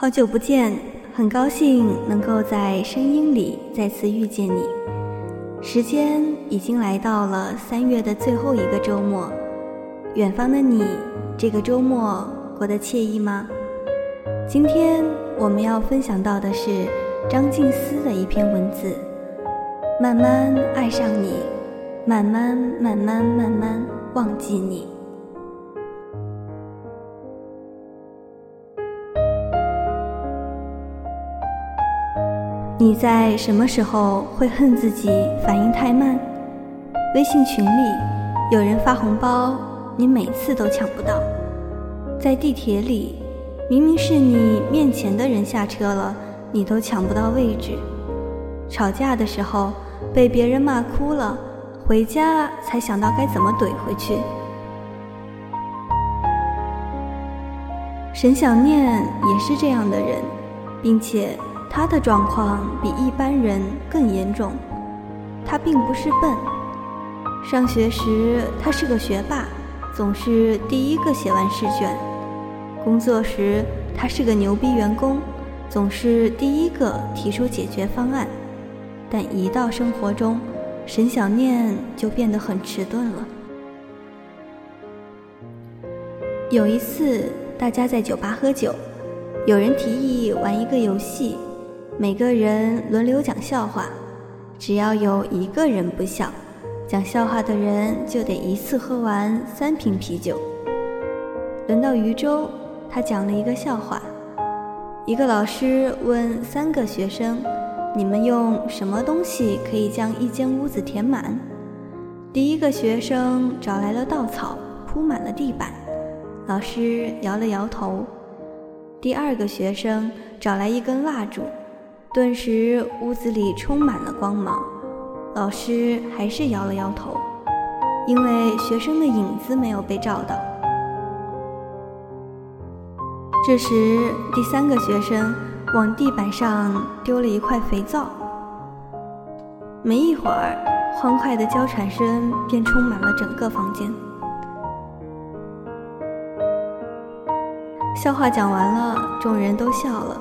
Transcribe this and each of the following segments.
好久不见，很高兴能够在声音里再次遇见你。时间已经来到了三月的最后一个周末，远方的你，这个周末过得惬意吗？今天我们要分享到的是张静思的一篇文字：慢慢爱上你，慢慢慢慢慢慢忘记你。你在什么时候会恨自己反应太慢？微信群里有人发红包，你每次都抢不到；在地铁里，明明是你面前的人下车了，你都抢不到位置；吵架的时候被别人骂哭了，回家才想到该怎么怼回去。沈小念也是这样的人，并且。他的状况比一般人更严重，他并不是笨。上学时他是个学霸，总是第一个写完试卷；工作时他是个牛逼员工，总是第一个提出解决方案。但一到生活中，沈小念就变得很迟钝了。有一次，大家在酒吧喝酒，有人提议玩一个游戏。每个人轮流讲笑话，只要有一个人不笑，讲笑话的人就得一次喝完三瓶啤酒。轮到余舟，他讲了一个笑话：一个老师问三个学生：“你们用什么东西可以将一间屋子填满？”第一个学生找来了稻草，铺满了地板。老师摇了摇头。第二个学生找来一根蜡烛。顿时，屋子里充满了光芒。老师还是摇了摇头，因为学生的影子没有被照到。这时，第三个学生往地板上丢了一块肥皂。没一会儿，欢快的娇喘声便充满了整个房间。笑话讲完了，众人都笑了。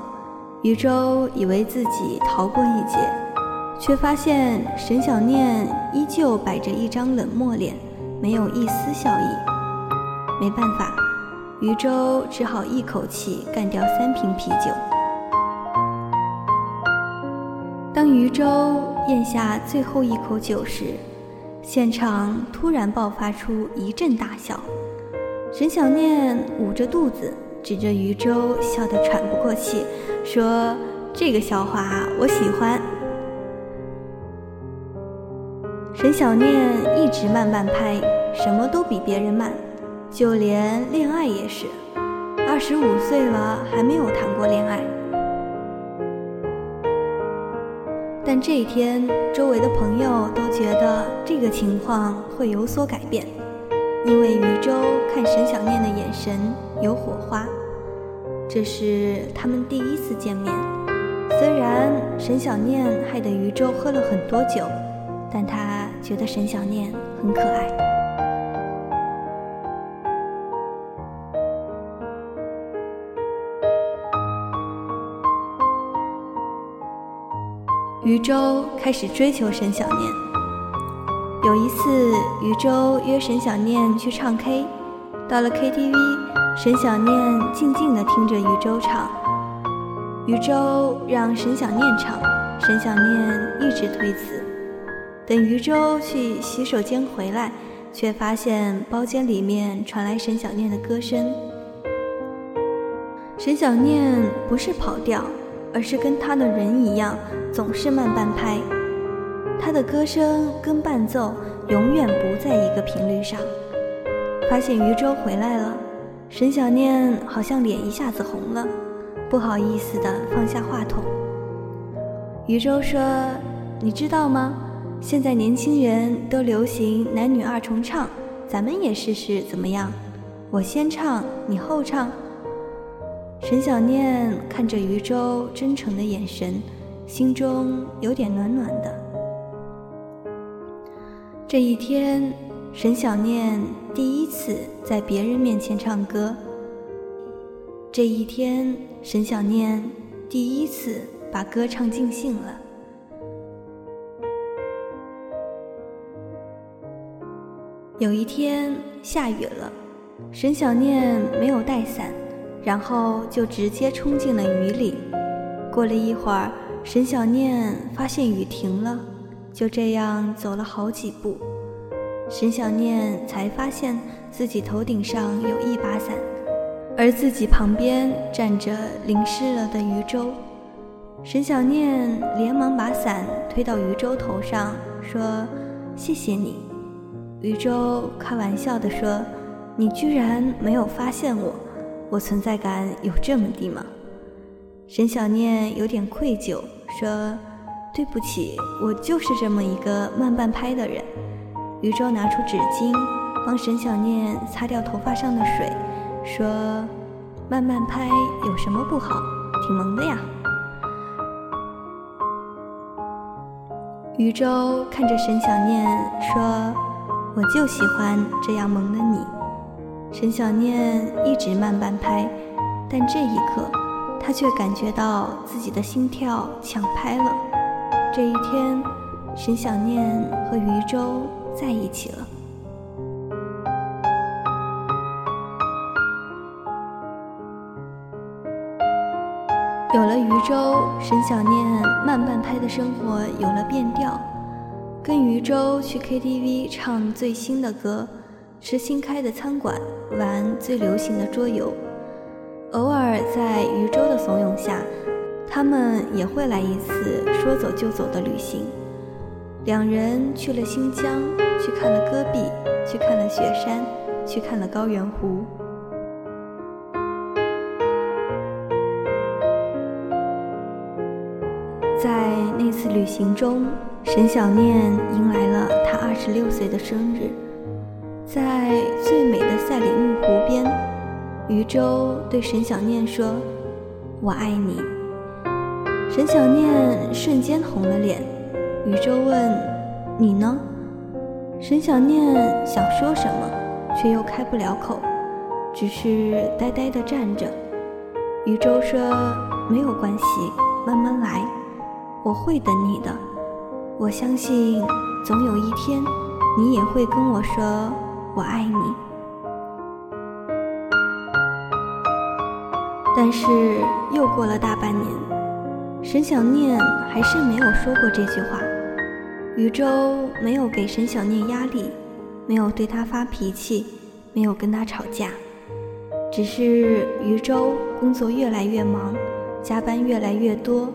余舟以为自己逃过一劫，却发现沈小念依旧摆着一张冷漠脸，没有一丝笑意。没办法，余舟只好一口气干掉三瓶啤酒。当余舟咽下最后一口酒时，现场突然爆发出一阵大笑。沈小念捂着肚子。指着余舟，笑得喘不过气，说：“这个笑话我喜欢。”沈小念一直慢半拍，什么都比别人慢，就连恋爱也是。二十五岁了还没有谈过恋爱。但这一天，周围的朋友都觉得这个情况会有所改变，因为余舟看沈小念的眼神有火花。这是他们第一次见面。虽然沈小念害得余舟喝了很多酒，但他觉得沈小念很可爱。余舟开始追求沈小念。有一次，余舟约沈小念去唱 K，到了 KTV。沈小念静静地听着余舟唱，余舟让沈小念唱，沈小念一直推辞。等余舟去洗手间回来，却发现包间里面传来沈小念的歌声。沈小念不是跑调，而是跟他的人一样，总是慢半拍。他的歌声跟伴奏永远不在一个频率上。发现余舟回来了。沈小念好像脸一下子红了，不好意思的放下话筒。余舟说：“你知道吗？现在年轻人都流行男女二重唱，咱们也试试怎么样？我先唱，你后唱。”沈小念看着余舟真诚的眼神，心中有点暖暖的。这一天。沈小念第一次在别人面前唱歌，这一天，沈小念第一次把歌唱尽兴了。有一天下雨了，沈小念没有带伞，然后就直接冲进了雨里。过了一会儿，沈小念发现雨停了，就这样走了好几步，沈小念才发现自己头顶上有一把伞，而自己旁边站着淋湿了的渔舟。沈小念连忙把伞推到渔舟头上，说：“谢谢你。”渔舟开玩笑地说：“你居然没有发现我，我存在感有这么低吗？”沈小念有点愧疚，说：“对不起，我就是这么一个慢半拍的人。”渔舟拿出纸巾，帮沈小念擦掉头发上的水，说：“慢慢拍有什么不好？挺萌的呀。”渔舟看着沈小念说。我就喜欢这样萌的你，沈小念一直慢半拍，但这一刻，他却感觉到自己的心跳抢拍了。这一天，沈小念和渔舟在一起了。有了渔舟，沈小念慢半拍的生活有了变调。跟渔舟去 KTV 唱最新的歌，吃新开的餐馆，玩最流行的桌游。偶尔在渔舟的怂恿下，他们也会来一次说走就走的旅行。两人去了新疆，去看了戈壁，去看了雪山，去看了高原湖。在那次旅行中。沈小念迎来了他二十六岁的生日，在最美的赛里木湖边，渔舟对沈小念说：“我爱你。”沈小念瞬间红了脸。宇宙问：“你呢？”沈小念想说什么，却又开不了口，只是呆呆地站着。宇宙说：“没有关系，慢慢来，我会等你的。”我相信，总有一天，你也会跟我说“我爱你”。但是又过了大半年，沈小念还是没有说过这句话。禹舟没有给沈小念压力，没有对他发脾气，没有跟他吵架，只是禹舟工作越来越忙，加班越来越多，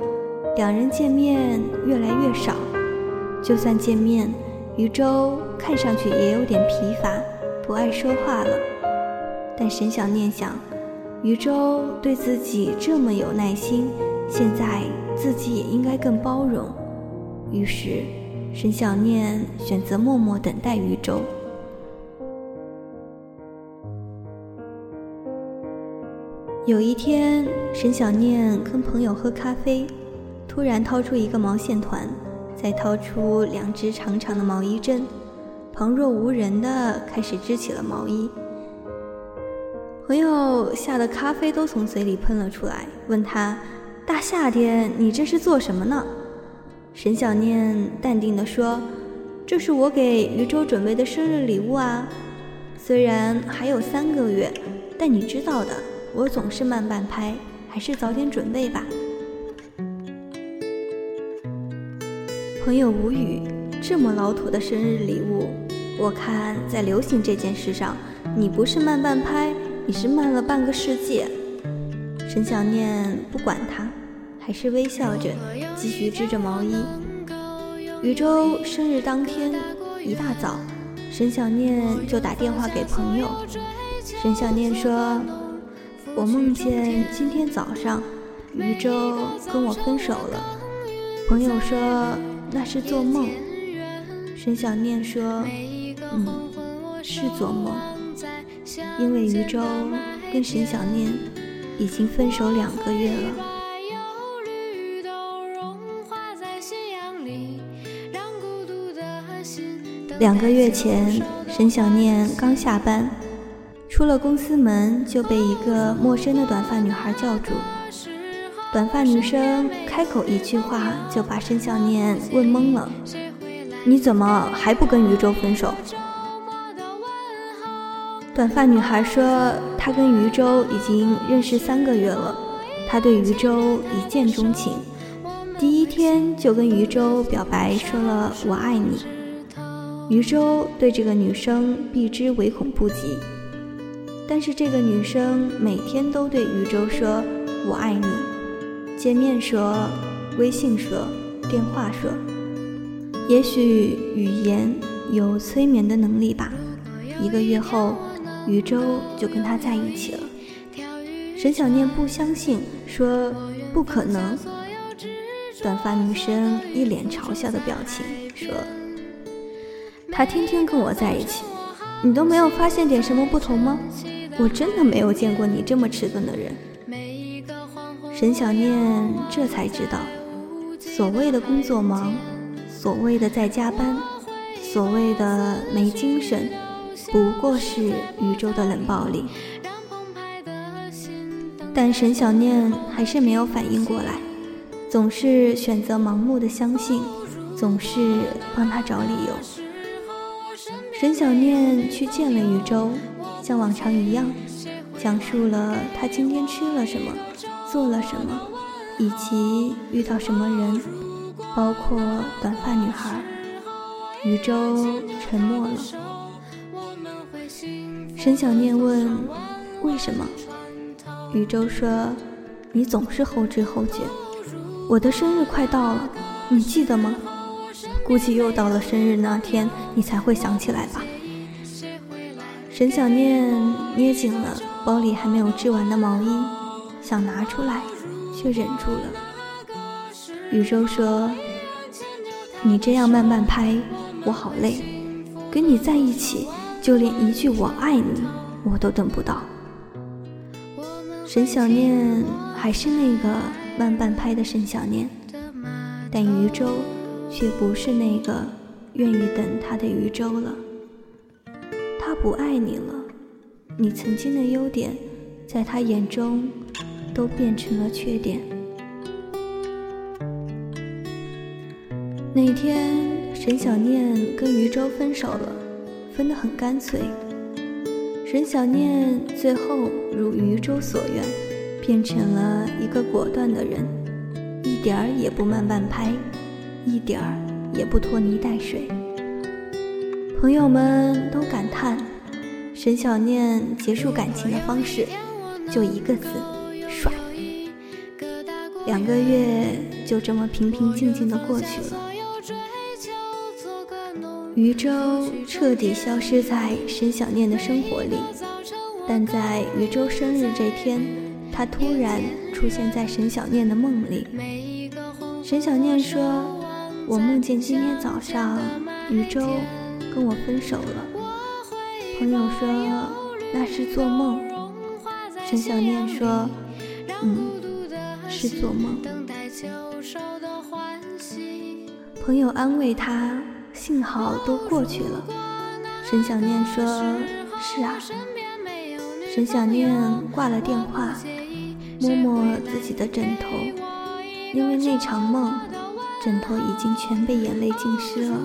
两人见面越来越少。就算见面，渔舟看上去也有点疲乏，不爱说话了。但沈小念想，渔舟对自己这么有耐心，现在自己也应该更包容。于是，沈小念选择默默等待渔舟。有一天，沈小念跟朋友喝咖啡，突然掏出一个毛线团。再掏出两只长长的毛衣针，旁若无人的开始织起了毛衣。朋友吓得咖啡都从嘴里喷了出来，问他：“大夏天你这是做什么呢？”沈小念淡定地说：“这是我给余舟准备的生日礼物啊，虽然还有三个月，但你知道的，我总是慢半拍，还是早点准备吧。”朋友无语，这么老土的生日礼物，我看在流行这件事上，你不是慢半拍，你是慢了半个世纪。沈小念不管他，还是微笑着继续织着毛衣。余舟生日当天一大早，沈小念就打电话给朋友。沈小念说：“我梦见今天早上，余舟跟我分手了。”朋友说。那是做梦，沈小念说：“嗯，是做梦，因为余舟跟沈小念已经分手两个月了。”两个月前，沈小念刚下班，出了公司门，就被一个陌生的短发女孩叫住。短发女生开口一句话，就把沈小念问懵了：“你怎么还不跟余舟分手？”短发女孩说：“她跟余舟已经认识三个月了，她对余舟一见钟情，第一天就跟余舟表白，说了我爱你。余舟对这个女生避之唯恐不及，但是这个女生每天都对余舟说我爱你，见面说，微信说，电话说，也许语言有催眠的能力吧。一个月后。”余舟就跟他在一起了。沈小念不相信，说不可能。短发女生一脸嘲笑的表情，说：“他天天跟我在一起，你都没有发现点什么不同吗？我真的没有见过你这么迟钝的人。”沈小念这才知道，所谓的工作忙，所谓的在加班，所谓的没精神。不过是宇宙的冷暴力，但沈小念还是没有反应过来，总是选择盲目的相信，总是帮他找理由。沈小念去见了宇宙，像往常一样，讲述了他今天吃了什么，做了什么，以及遇到什么人，包括短发女孩。宇宙沉默了。沈小念问：“为什么？”宇宙说：“你总是后知后觉。我的生日快到了，你记得吗？估计又到了生日那天，你才会想起来吧。”沈小念捏紧了包里还没有织完的毛衣，想拿出来，却忍住了。宇宙说：“你这样慢慢拍，我好累。跟你在一起。”就连一句“我爱你”我都等不到。沈小念还是那个慢半拍的沈小念，但余舟却不是那个愿意等他的余舟了。他不爱你了，你曾经的优点，在他眼中都变成了缺点。那天，沈小念跟余舟分手了。分得很干脆，沈小念最后如余舟所愿，变成了一个果断的人，一点儿也不慢半拍，一点儿也不拖泥带水。朋友们都感叹，沈小念结束感情的方式就一个字：帅。两个月就这么平平静静的过去了。余舟彻底消失在沈小念的生活里，但在余舟生日这天，他突然出现在沈小念的梦里。沈小念说：“我梦见今天早上余舟跟我分手了。”朋友说：“那是做梦。”沈小念说：“嗯，是做梦。”朋友安慰他。幸好都过去了，沈小念说：“是啊。”沈小念挂了电话，摸摸自己的枕头，因为那场梦，枕头已经全被眼泪浸湿了。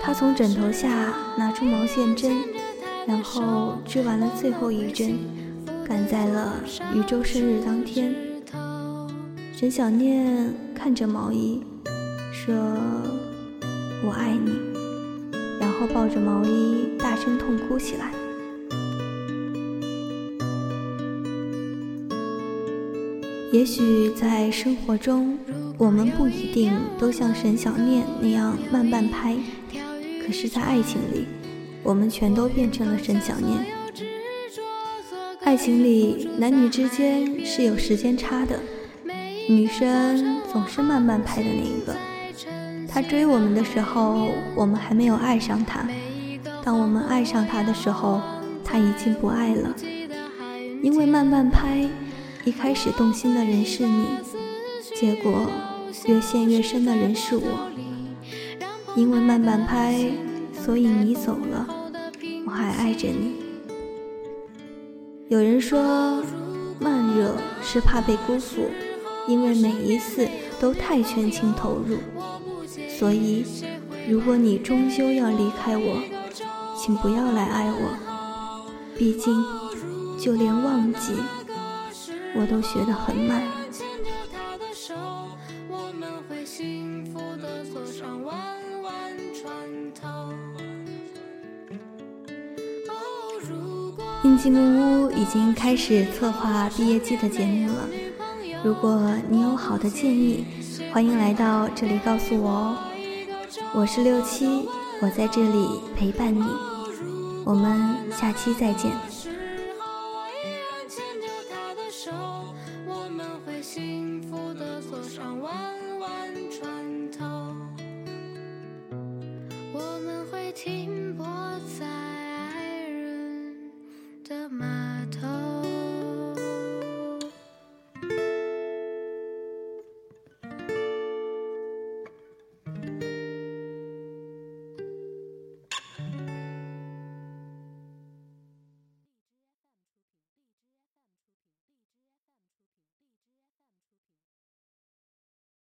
他从枕头下拿出毛线针，然后织完了最后一针，赶在了余舟生日当天。沈小念看着毛衣，说。我爱你，然后抱着毛衣大声痛哭起来。也许在生活中，我们不一定都像沈小念那样慢半拍，可是，在爱情里，我们全都变成了沈小念。爱情里，男女之间是有时间差的，女生总是慢半拍的那一个。他追我们的时候，我们还没有爱上他；当我们爱上他的时候，他已经不爱了。因为慢慢拍，一开始动心的人是你，结果越陷越深的人是我。因为慢半拍，所以你走了，我还爱着你；有人说，慢热是怕被辜负，因为每一次都太全情投入。所以，如果你终究要离开我，请不要来爱我。毕竟，就连忘记，我都学得很慢。印记木屋已经开始策划毕业季的节目了，如果你有好的建议，欢迎来到这里告诉我哦。我是六七，我在这里陪伴你，我们下期再见。